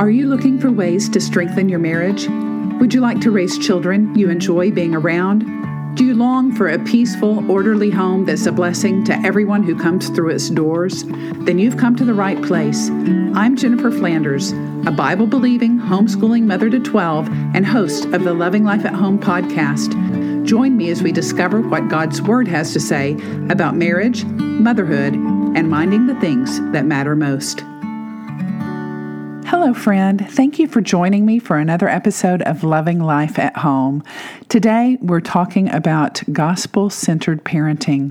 Are you looking for ways to strengthen your marriage? Would you like to raise children you enjoy being around? Do you long for a peaceful, orderly home that's a blessing to everyone who comes through its doors? Then you've come to the right place. I'm Jennifer Flanders, a Bible believing, homeschooling mother to 12 and host of the Loving Life at Home podcast. Join me as we discover what God's Word has to say about marriage, motherhood, and minding the things that matter most. Hello, friend. Thank you for joining me for another episode of Loving Life at Home. Today, we're talking about gospel centered parenting.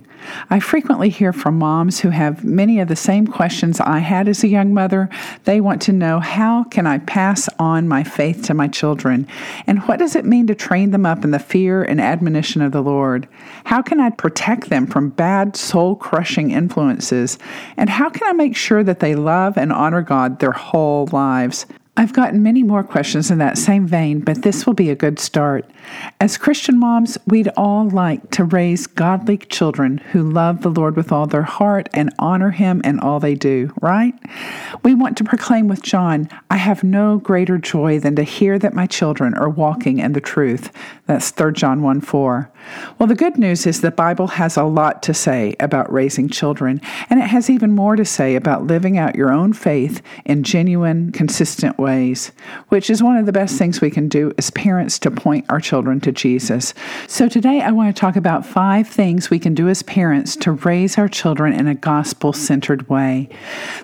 I frequently hear from moms who have many of the same questions I had as a young mother. They want to know how can I pass on my faith to my children? And what does it mean to train them up in the fear and admonition of the Lord? How can I protect them from bad, soul crushing influences? And how can I make sure that they love and honor God their whole lives. I've gotten many more questions in that same vein, but this will be a good start. As Christian moms, we'd all like to raise godly children who love the Lord with all their heart and honor Him in all they do, right? We want to proclaim with John, I have no greater joy than to hear that my children are walking in the truth. That's 3 John 1 4. Well, the good news is the Bible has a lot to say about raising children, and it has even more to say about living out your own faith in genuine, consistent ways, which is one of the best things we can do as parents to point our children to Jesus. So today I want to talk about five things we can do as parents to raise our children in a gospel centered way.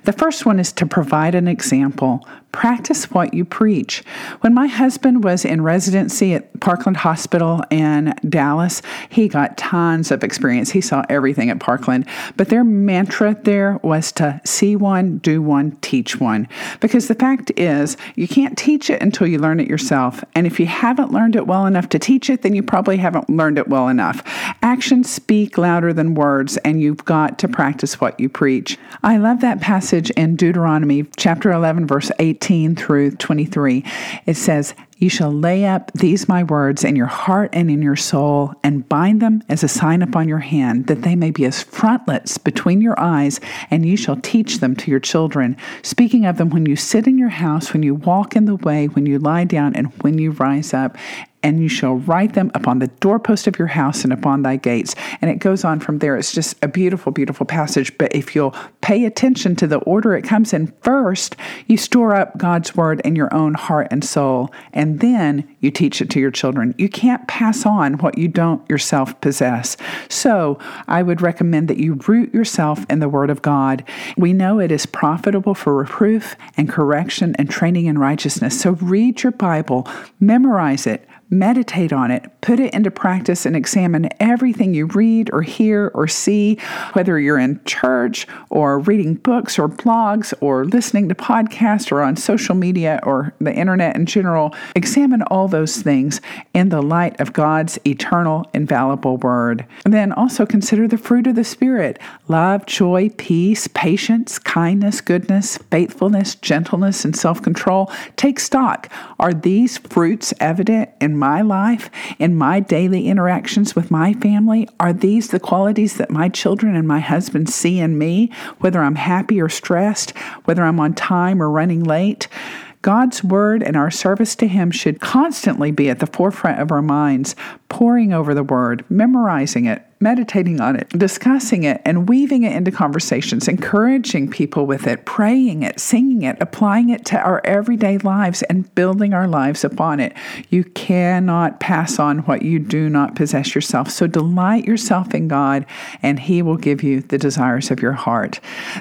The first one is to provide an example. Practice what you preach. When my husband was in residency at Parkland Hospital in Dallas, he got tons of experience. He saw everything at Parkland. But their mantra there was to see one, do one, teach one. Because the fact is, you can't teach it until you learn it yourself. And if you haven't learned it well enough to teach it, then you probably haven't learned it well enough. Actions speak louder than words, and you've got to practice what you preach. I love that passage in Deuteronomy chapter 11, verse 18 18 through 23, it says, You shall lay up these my words in your heart and in your soul, and bind them as a sign upon your hand, that they may be as frontlets between your eyes, and you shall teach them to your children, speaking of them when you sit in your house, when you walk in the way, when you lie down, and when you rise up and you shall write them upon the doorpost of your house and upon thy gates. And it goes on from there. It's just a beautiful, beautiful passage. But if you'll pay attention to the order it comes in, first you store up God's word in your own heart and soul, and then you teach it to your children. You can't pass on what you don't yourself possess. So I would recommend that you root yourself in the word of God. We know it is profitable for reproof and correction and training in righteousness. So read your Bible, memorize it meditate on it, put it into practice, and examine everything you read or hear or see, whether you're in church or reading books or blogs or listening to podcasts or on social media or the internet in general. Examine all those things in the light of God's eternal, infallible word. And then also consider the fruit of the Spirit love, joy, peace, patience, kindness, goodness, faithfulness, gentleness, and self control. Take stock. Are these fruits evident in my life, in my daily interactions with my family? Are these the qualities that my children and my husband see in me, whether I'm happy or stressed, whether I'm on time or running late? God's word and our service to Him should constantly be at the forefront of our minds, poring over the word, memorizing it, meditating on it, discussing it, and weaving it into conversations, encouraging people with it, praying it, singing it, applying it to our everyday lives, and building our lives upon it. You cannot pass on what you do not possess yourself. So delight yourself in God, and He will give you the desires of your heart.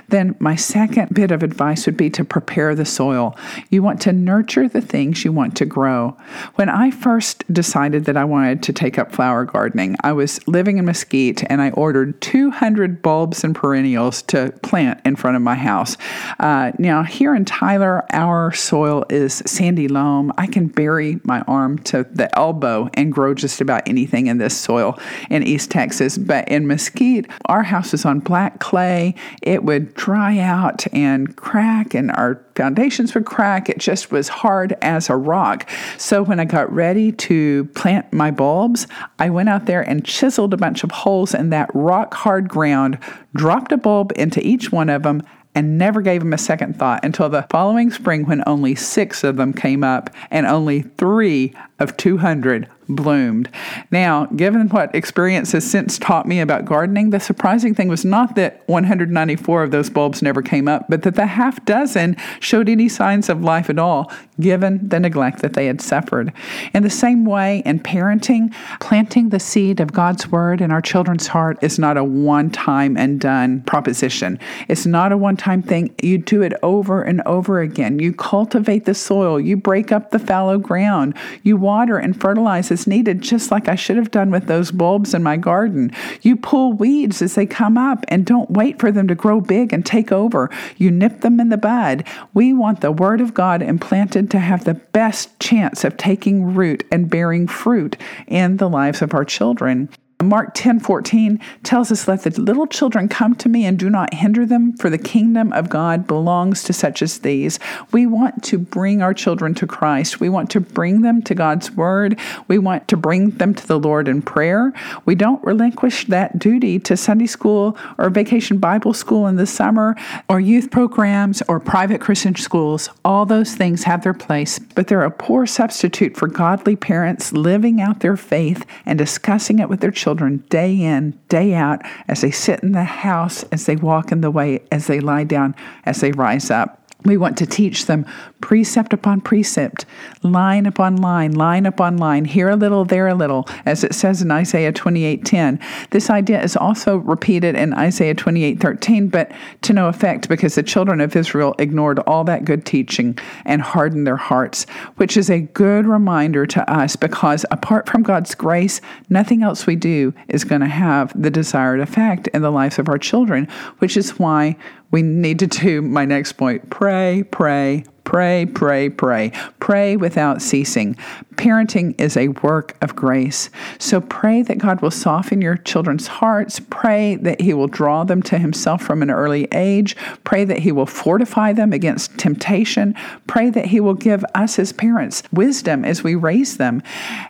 Then, my second bit of advice would be to prepare the soil. You want to nurture the things you want to grow. When I first decided that I wanted to take up flower gardening, I was living in Mesquite Mesquite and I ordered 200 bulbs and perennials to plant in front of my house. Uh, now, here in Tyler, our soil is sandy loam. I can bury my arm to the elbow and grow just about anything in this soil in East Texas. But in Mesquite, our house is on black clay. It would dry out and crack, and our foundations would crack. It just was hard as a rock. So when I got ready to plant my bulbs, I went out there and chiseled a bunch of holes in that rock hard ground, dropped a bulb into each one of them, and never gave them a second thought until the following spring when only six of them came up and only three of 200 bloomed. Now, given what experience has since taught me about gardening, the surprising thing was not that 194 of those bulbs never came up, but that the half dozen showed any signs of life at all, given the neglect that they had suffered. In the same way, in parenting, planting the seed of God's word in our children's heart is not a one time and done proposition. It's not a one time thing. You do it over and over again. You cultivate the soil, you break up the fallow ground, you water and fertilize needed, just like I should have done with those bulbs in my garden. You pull weeds as they come up and don't wait for them to grow big and take over. You nip them in the bud. We want the Word of God implanted to have the best chance of taking root and bearing fruit in the lives of our children. Mark 10 14 tells us, Let the little children come to me and do not hinder them, for the kingdom of God belongs to such as these. We want to bring our children to Christ. We want to bring them to God's word. We want to bring them to the Lord in prayer. We don't relinquish that duty to Sunday school or vacation Bible school in the summer or youth programs or private Christian schools. All those things have their place, but they're a poor substitute for godly parents living out their faith and discussing it with their children children day in, day out, as they sit in the house, as they walk in the way, as they lie down, as they rise up. We want to teach them precept upon precept, line upon line, line upon line, here a little, there a little, as it says in Isaiah 28:10. This idea is also repeated in Isaiah 28:13, but to no effect because the children of Israel ignored all that good teaching and hardened their hearts, which is a good reminder to us because apart from God's grace, nothing else we do is going to have the desired effect in the lives of our children, which is why we need to do my next point. Pray, pray, Pray, pray, pray. Pray without ceasing. Parenting is a work of grace. So pray that God will soften your children's hearts. Pray that He will draw them to Himself from an early age. Pray that He will fortify them against temptation. Pray that He will give us as parents wisdom as we raise them.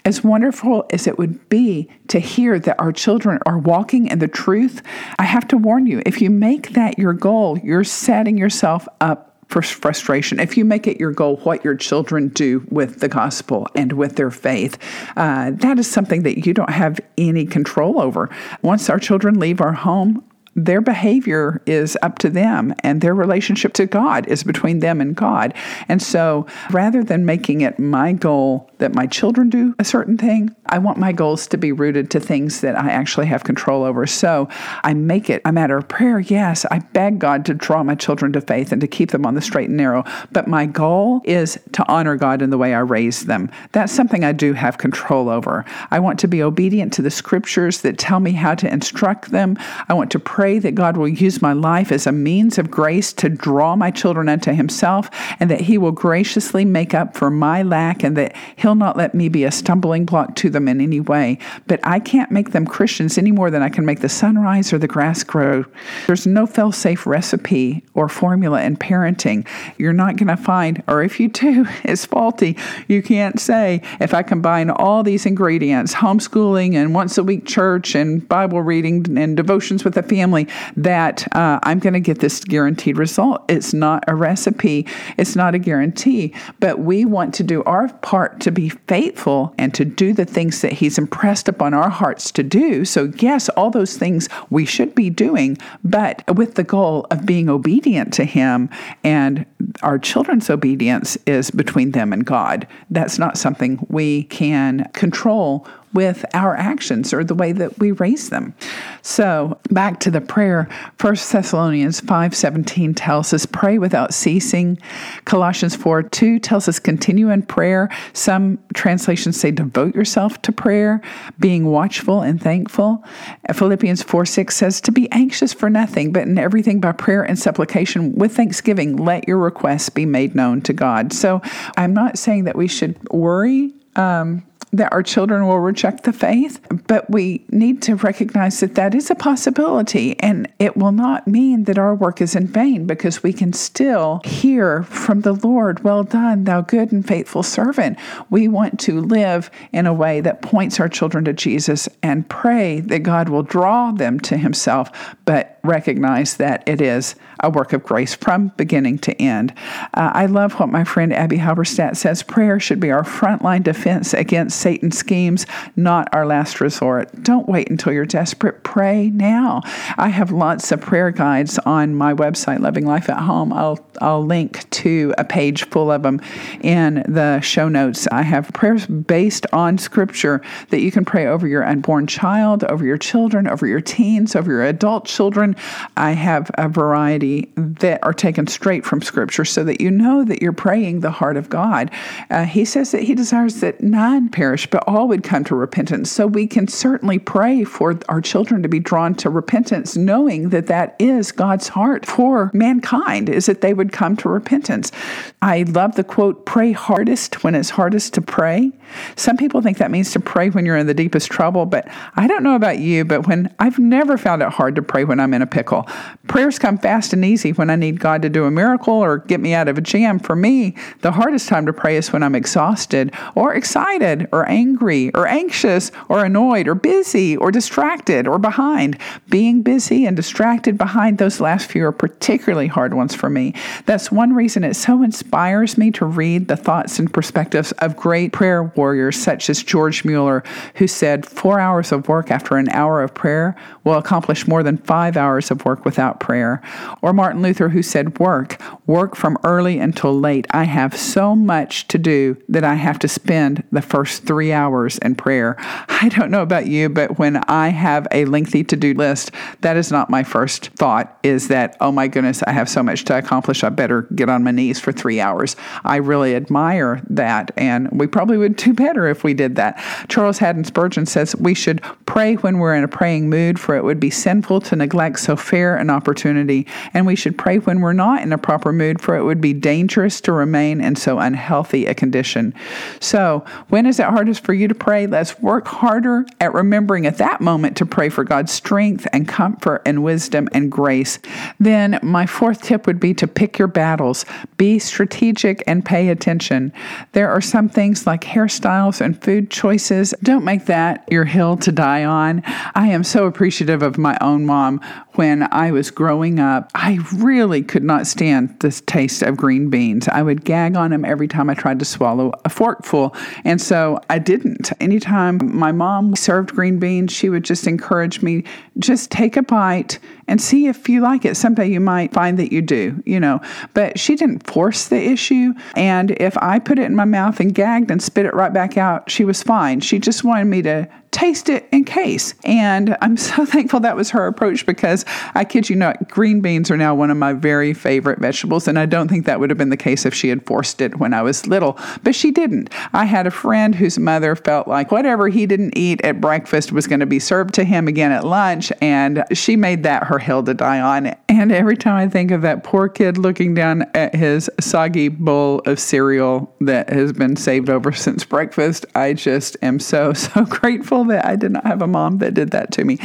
As wonderful as it would be to hear that our children are walking in the truth, I have to warn you if you make that your goal, you're setting yourself up frustration. If you make it your goal what your children do with the gospel and with their faith, uh, that is something that you don't have any control over. Once our children leave our home, their behavior is up to them and their relationship to God is between them and God. And so rather than making it my goal that my children do a certain thing, I want my goals to be rooted to things that I actually have control over. So I make it a matter of prayer. Yes, I beg God to draw my children to faith and to keep them on the straight and narrow. But my goal is to honor God in the way I raise them. That's something I do have control over. I want to be obedient to the scriptures that tell me how to instruct them. I want to pray pray that God will use my life as a means of grace to draw my children unto Himself, and that He will graciously make up for my lack, and that He'll not let me be a stumbling block to them in any way. But I can't make them Christians any more than I can make the sunrise or the grass grow. There's no fail safe recipe or formula in parenting. You're not going to find, or if you do, it's faulty. You can't say, if I combine all these ingredients, homeschooling and once a week church and Bible reading and devotions with the family family that uh, I'm going to get this guaranteed result. It's not a recipe, it's not a guarantee, but we want to do our part to be faithful and to do the things that He's impressed upon our hearts to do. So, yes, all those things we should be doing, but with the goal of being obedient to Him and our children's obedience is between them and God. That's not something we can control with our actions or the way that we raise them. So, back to the prayer, 1 Thessalonians 5:17 tells us pray without ceasing. Colossians 4:2 tells us continue in prayer. Some translations say devote yourself to prayer, being watchful and thankful. Philippians 4:6 says to be anxious for nothing, but in everything by prayer and supplication with thanksgiving let your requests be made known to God. So, I'm not saying that we should worry um, that our children will reject the faith, but we need to recognize that that is a possibility and it will not mean that our work is in vain because we can still hear from the Lord, Well done, thou good and faithful servant. We want to live in a way that points our children to Jesus and pray that God will draw them to Himself, but recognize that it is a work of grace from beginning to end. Uh, I love what my friend Abbie Halberstadt says prayer should be our frontline defense against Satan's schemes, not our last resort. Don't wait until you're desperate. Pray now. I have lots of prayer guides on my website, Loving Life at Home. I'll, I'll link to a page full of them in the show notes. I have prayers based on scripture that you can pray over your unborn child, over your children, over your teens, over your adult children. I have a variety that are taken straight from scripture so that you know that you're praying the heart of God. Uh, he says that he desires that none perish, but all would come to repentance. So we can certainly pray for our children to be drawn to repentance, knowing that that is God's heart for mankind, is that they would come to repentance. I love the quote, pray hardest when it's hardest to pray. Some people think that means to pray when you're in the deepest trouble, but I don't know about you, but when I've never found it hard to pray when I'm in a pickle. Prayers come fast and easy when I need God to do a miracle or get me out of a jam. For me, the hardest time to pray is when I'm exhausted or excited or angry or anxious or annoyed or busy or distracted or behind. Being busy and distracted behind those last few are particularly hard ones for me. That's one reason it so inspires me to read the thoughts and perspectives of great prayer warriors such as George Mueller, who said, Four hours of work after an hour of prayer will accomplish more than five hours of work without prayer. Or Martin Luther, who said, Work, work from early until late. I have so much to do that I have to spend the first three hours in prayer. I don't know about you, but when I have a lengthy to do list, that is not my first thought, is that, oh my goodness, I have so much to accomplish. I better get on my knees for three hours. I really admire that, and we probably would do better if we did that. Charles Haddon Spurgeon says we should pray when we're in a praying mood, for it would be sinful to neglect so fair an opportunity, and we should pray when we're not in a proper mood, for it would be dangerous to remain in so unhealthy a condition. So, when is it hardest for you to pray? Let's work harder at remembering at that moment to pray for God's strength and comfort and wisdom and grace. Then, my fourth tip would be to pick your battles, be strategic, and pay attention. There are some things like hairstyles and food choices. Don't make that your hill to die on. I am so appreciative of my own mom when I was growing up, I really could not stand the taste of green beans. I would gag on them every time I tried to swallow a forkful. And so I didn't. Anytime my mom served green beans, she would just encourage me just take a bite and see if you like it. Someday you might find that you do, you know. But she didn't force the issue. And if I put it in my mouth and gagged and spit it right back out, she was fine. She just wanted me to taste it in case. And I'm so thankful that was her approach because I kid you not, green beans are now one of my very favorite vegetables. And I don't think that would have been the case if she had forced it when I was little. But she didn't. I had a friend whose mother felt like whatever he didn't eat at breakfast was going to be served to him again at lunch. And she made that her hill to die on. And every time I think of that poor kid looking down at his soggy bowl of cereal that has been saved over since breakfast, I just am so, so grateful that I did not have a mom that did that to me.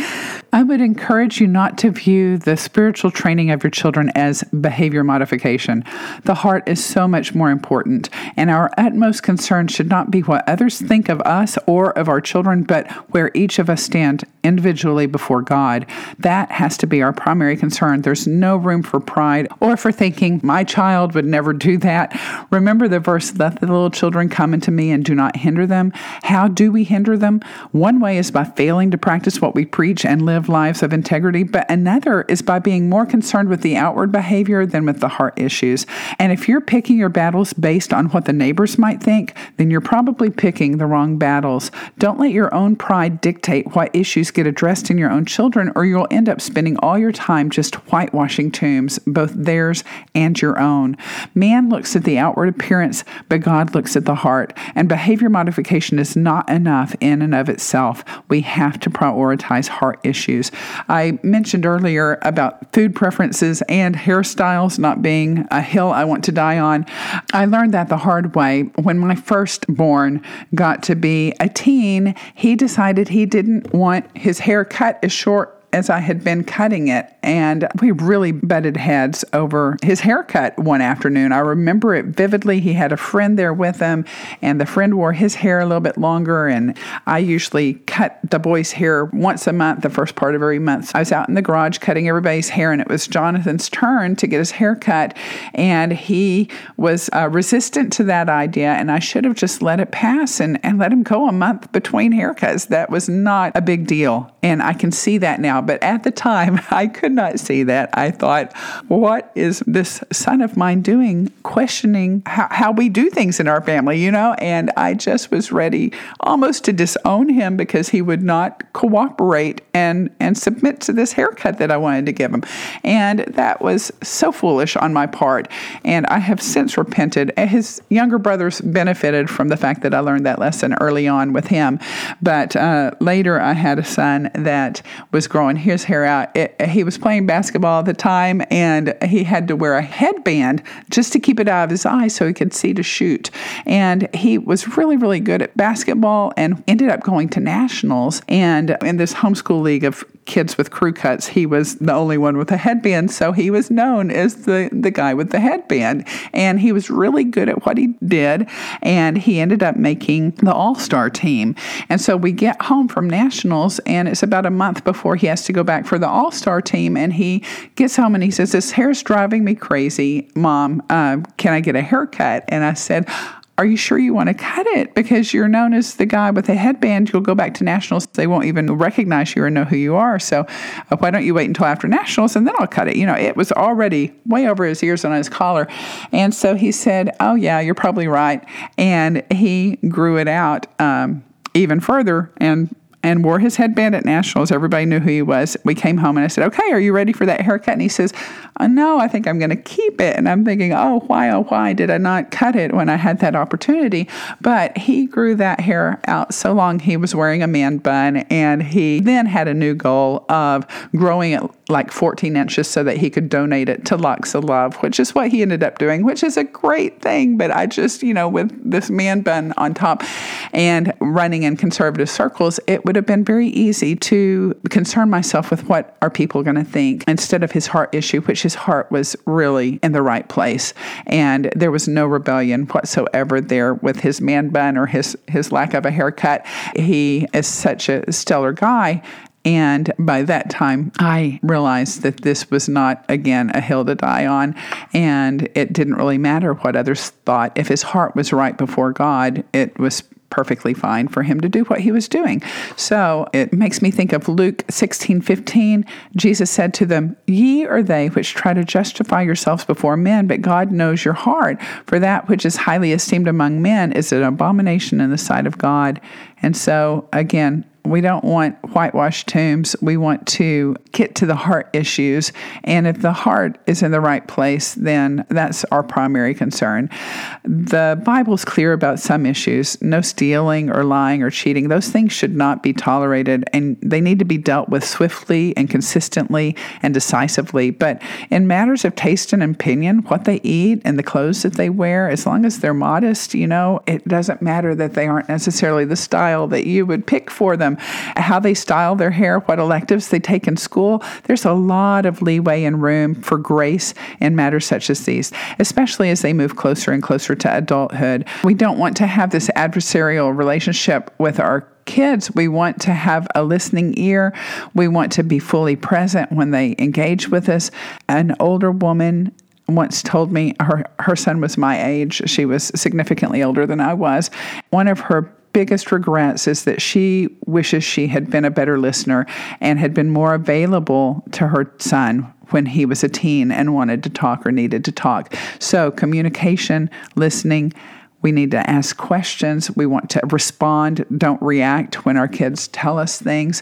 I would encourage you not to view the spiritual training of your children as behavior modification. The heart is so much more important, and our utmost concern should not be what others think of us or of our children, but where each of us stand individually before God. That has to be our primary concern. There's no room for pride or for thinking, my child would never do that. Remember the verse, let the little children come into me and do not hinder them. How do we hinder them? One way is by failing to practice what we preach and live lives of integrity, but another is by being more concerned with the outward behavior than with the heart issues. And if you're picking your battles based on what the neighbors might think, then you're probably picking the wrong battles. Don't let your own pride dictate what issues get addressed in your own children, or you'll end up spending all your time just whitewashing tombs, both theirs and your own. Man looks at the outward appearance, but God looks at the heart. And behavior modification is not enough in and of itself. We have to prioritize heart issues issues. I mentioned earlier about food preferences and hairstyles not being a hill I want to die on. I learned that the hard way. When my firstborn got to be a teen, he decided he didn't want his hair cut as short as I had been cutting it. And we really butted heads over his haircut one afternoon. I remember it vividly. He had a friend there with him, and the friend wore his hair a little bit longer. And I usually cut the boy's hair once a month, the first part of every month. I was out in the garage cutting everybody's hair, and it was Jonathan's turn to get his hair cut. And he was uh, resistant to that idea, and I should have just let it pass and, and let him go a month between haircuts. That was not a big deal. And I can see that now. But at the time, I could not see that. I thought, what is this son of mine doing, questioning how, how we do things in our family, you know? And I just was ready almost to disown him because he would not cooperate and, and submit to this haircut that I wanted to give him. And that was so foolish on my part. And I have since repented. His younger brothers benefited from the fact that I learned that lesson early on with him. But uh, later, I had a son that was growing his hair out. It, he was playing basketball at the time and he had to wear a headband just to keep it out of his eyes so he could see to shoot. And he was really, really good at basketball and ended up going to nationals. And in this homeschool league of kids with crew cuts, he was the only one with a headband. So he was known as the, the guy with the headband. And he was really good at what he did. And he ended up making the all star team. And so we get home from nationals, and it's about a month before he has to go back for the all star team. And he gets home and he says, This hair's driving me crazy. Mom, uh, can I get a haircut? And I said, are you sure you want to cut it? Because you're known as the guy with the headband. You'll go back to nationals. They won't even recognize you or know who you are. So uh, why don't you wait until after nationals and then I'll cut it? You know, it was already way over his ears and on his collar. And so he said, Oh, yeah, you're probably right. And he grew it out. Um, even further and and wore his headband at nationals. Everybody knew who he was. We came home and I said, Okay, are you ready for that haircut? And he says, oh, No, I think I'm going to keep it. And I'm thinking, Oh, why, oh, why did I not cut it when I had that opportunity? But he grew that hair out so long. He was wearing a man bun and he then had a new goal of growing it like 14 inches so that he could donate it to Locks of Love, which is what he ended up doing, which is a great thing. But I just, you know, with this man bun on top and running in conservative circles, it would have been very easy to concern myself with what are people going to think instead of his heart issue, which his heart was really in the right place. And there was no rebellion whatsoever there with his man bun or his, his lack of a haircut. He is such a stellar guy and by that time, I realized that this was not, again, a hill to die on. And it didn't really matter what others thought. If his heart was right before God, it was perfectly fine for him to do what he was doing. So it makes me think of Luke 16 15. Jesus said to them, Ye are they which try to justify yourselves before men, but God knows your heart. For that which is highly esteemed among men is an abomination in the sight of God. And so, again, we don't want whitewashed tombs. We want to get to the heart issues. And if the heart is in the right place, then that's our primary concern. The Bible's clear about some issues no stealing or lying or cheating. Those things should not be tolerated and they need to be dealt with swiftly and consistently and decisively. But in matters of taste and opinion, what they eat and the clothes that they wear, as long as they're modest, you know, it doesn't matter that they aren't necessarily the style that you would pick for them how they style their hair, what electives they take in school. There's a lot of leeway and room for grace in matters such as these, especially as they move closer and closer to adulthood. We don't want to have this adversarial relationship with our kids, we want to have a listening ear. We want to be fully present when they engage with us. An older woman once told me her her son was my age. She was significantly older than I was. One of her biggest regrets is that she wishes she had been a better listener and had been more available to her son when he was a teen and wanted to talk or needed to talk. So, communication, listening, we need to ask questions. We want to respond, don't react when our kids tell us things.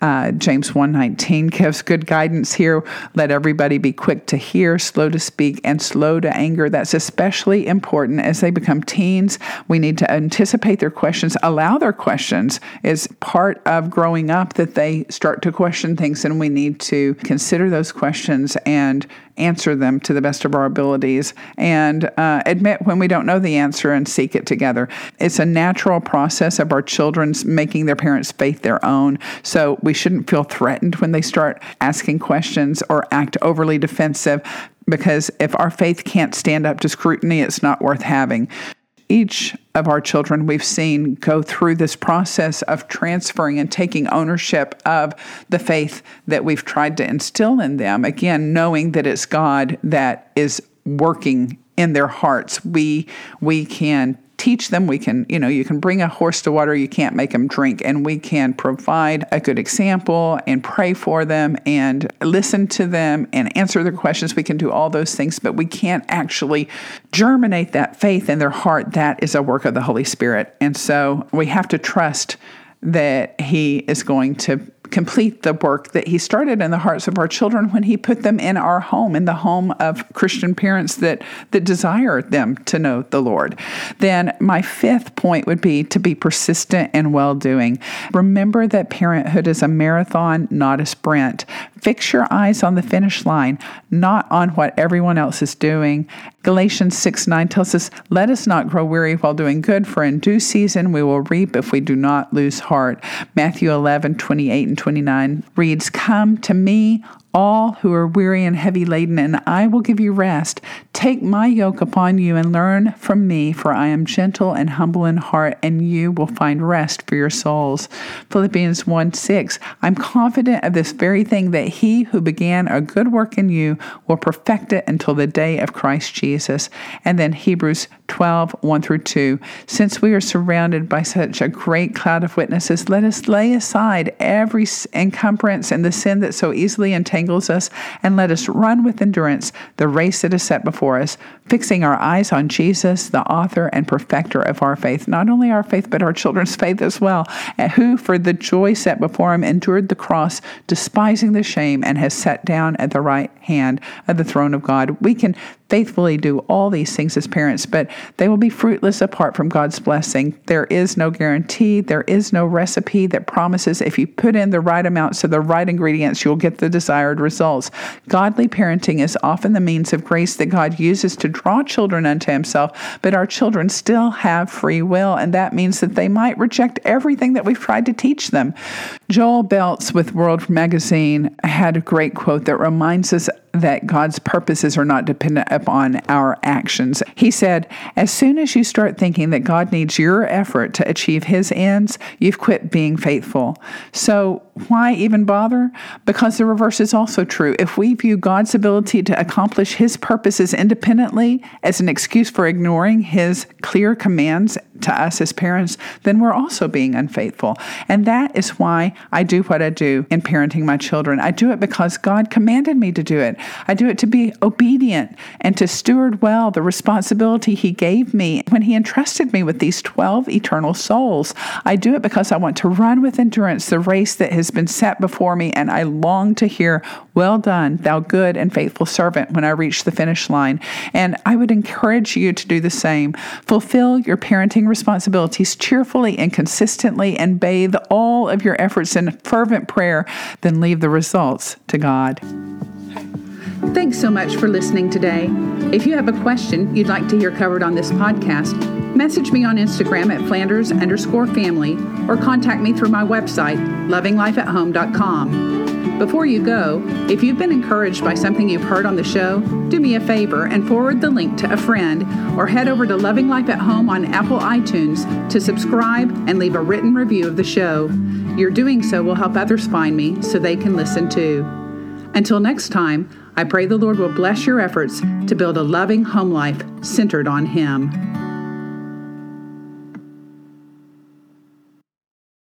Uh, James 119 gives good guidance here. Let everybody be quick to hear, slow to speak, and slow to anger. That's especially important as they become teens. We need to anticipate their questions, allow their questions It's part of growing up that they start to question things, and we need to consider those questions and answer them to the best of our abilities and uh, admit when we don't know the answer and seek it together. It's a natural process of our children's making their parents' faith their own. So we shouldn't feel threatened when they start asking questions or act overly defensive because if our faith can't stand up to scrutiny, it's not worth having each of our children we've seen go through this process of transferring and taking ownership of the faith that we've tried to instill in them. Again, knowing that it's God that is working in their hearts. We we can teach them. We can, you know, you can bring a horse to water, you can't make them drink. And we can provide a good example and pray for them and listen to them and answer their questions. We can do all those things, but we can't actually germinate that faith in their heart. That is a work of the Holy Spirit. And so we have to trust that He is going to complete the work that he started in the hearts of our children when he put them in our home in the home of christian parents that that desire them to know the lord. Then my fifth point would be to be persistent and well doing remember that parenthood is a marathon not a sprint. Fix your eyes on the finish line not on what everyone else is doing. Galatians 6 9 tells us let us not grow weary while doing good for in due season we will reap if we do not lose heart. Matthew 11 28 29 reads, Come to me, all who are weary and heavy laden, and I will give you rest. Take my yoke upon you and learn from me, for I am gentle and humble in heart, and you will find rest for your souls. Philippians 1 6. I'm confident of this very thing that he who began a good work in you will perfect it until the day of Christ Jesus. And then Hebrews 12 1 through 2. Since we are surrounded by such a great cloud of witnesses, let us lay aside every encumbrance and the sin that so easily entangles entangles us, and let us run with endurance the race that is set before us, fixing our eyes on Jesus, the author and perfecter of our faith, not only our faith, but our children's faith as well, who, for the joy set before him, endured the cross, despising the shame, and has sat down at the right hand of the throne of God. We can faithfully do all these things as parents, but they will be fruitless apart from God's blessing. There is no guarantee, there is no recipe that promises if you put in the right amounts of the right ingredients, you'll get the desired results. Godly parenting is often the means of grace that God uses to draw children unto Himself, but our children still have free will, and that means that they might reject everything that we've tried to teach them. Joel Belz with World Magazine had a great quote that reminds us that God's purposes are not dependent upon our actions. He said, As soon as you start thinking that God needs your effort to achieve his ends, you've quit being faithful. So, why even bother? Because the reverse is also true. If we view God's ability to accomplish his purposes independently as an excuse for ignoring his clear commands to us as parents, then we're also being unfaithful. And that is why I do what I do in parenting my children. I do it because God commanded me to do it. I do it to be obedient and to steward well the responsibility He gave me when He entrusted me with these 12 eternal souls. I do it because I want to run with endurance the race that has been set before me, and I long to hear, Well done, thou good and faithful servant, when I reach the finish line. And I would encourage you to do the same. Fulfill your parenting responsibilities cheerfully and consistently, and bathe all of your efforts in fervent prayer, then leave the results to God. Thanks so much for listening today. If you have a question you'd like to hear covered on this podcast, message me on Instagram at Flanders underscore family or contact me through my website, lovinglifeathome.com. Before you go, if you've been encouraged by something you've heard on the show, do me a favor and forward the link to a friend or head over to Loving Life at Home on Apple iTunes to subscribe and leave a written review of the show. Your doing so will help others find me so they can listen too. Until next time, I pray the Lord will bless your efforts to build a loving home life centered on Him.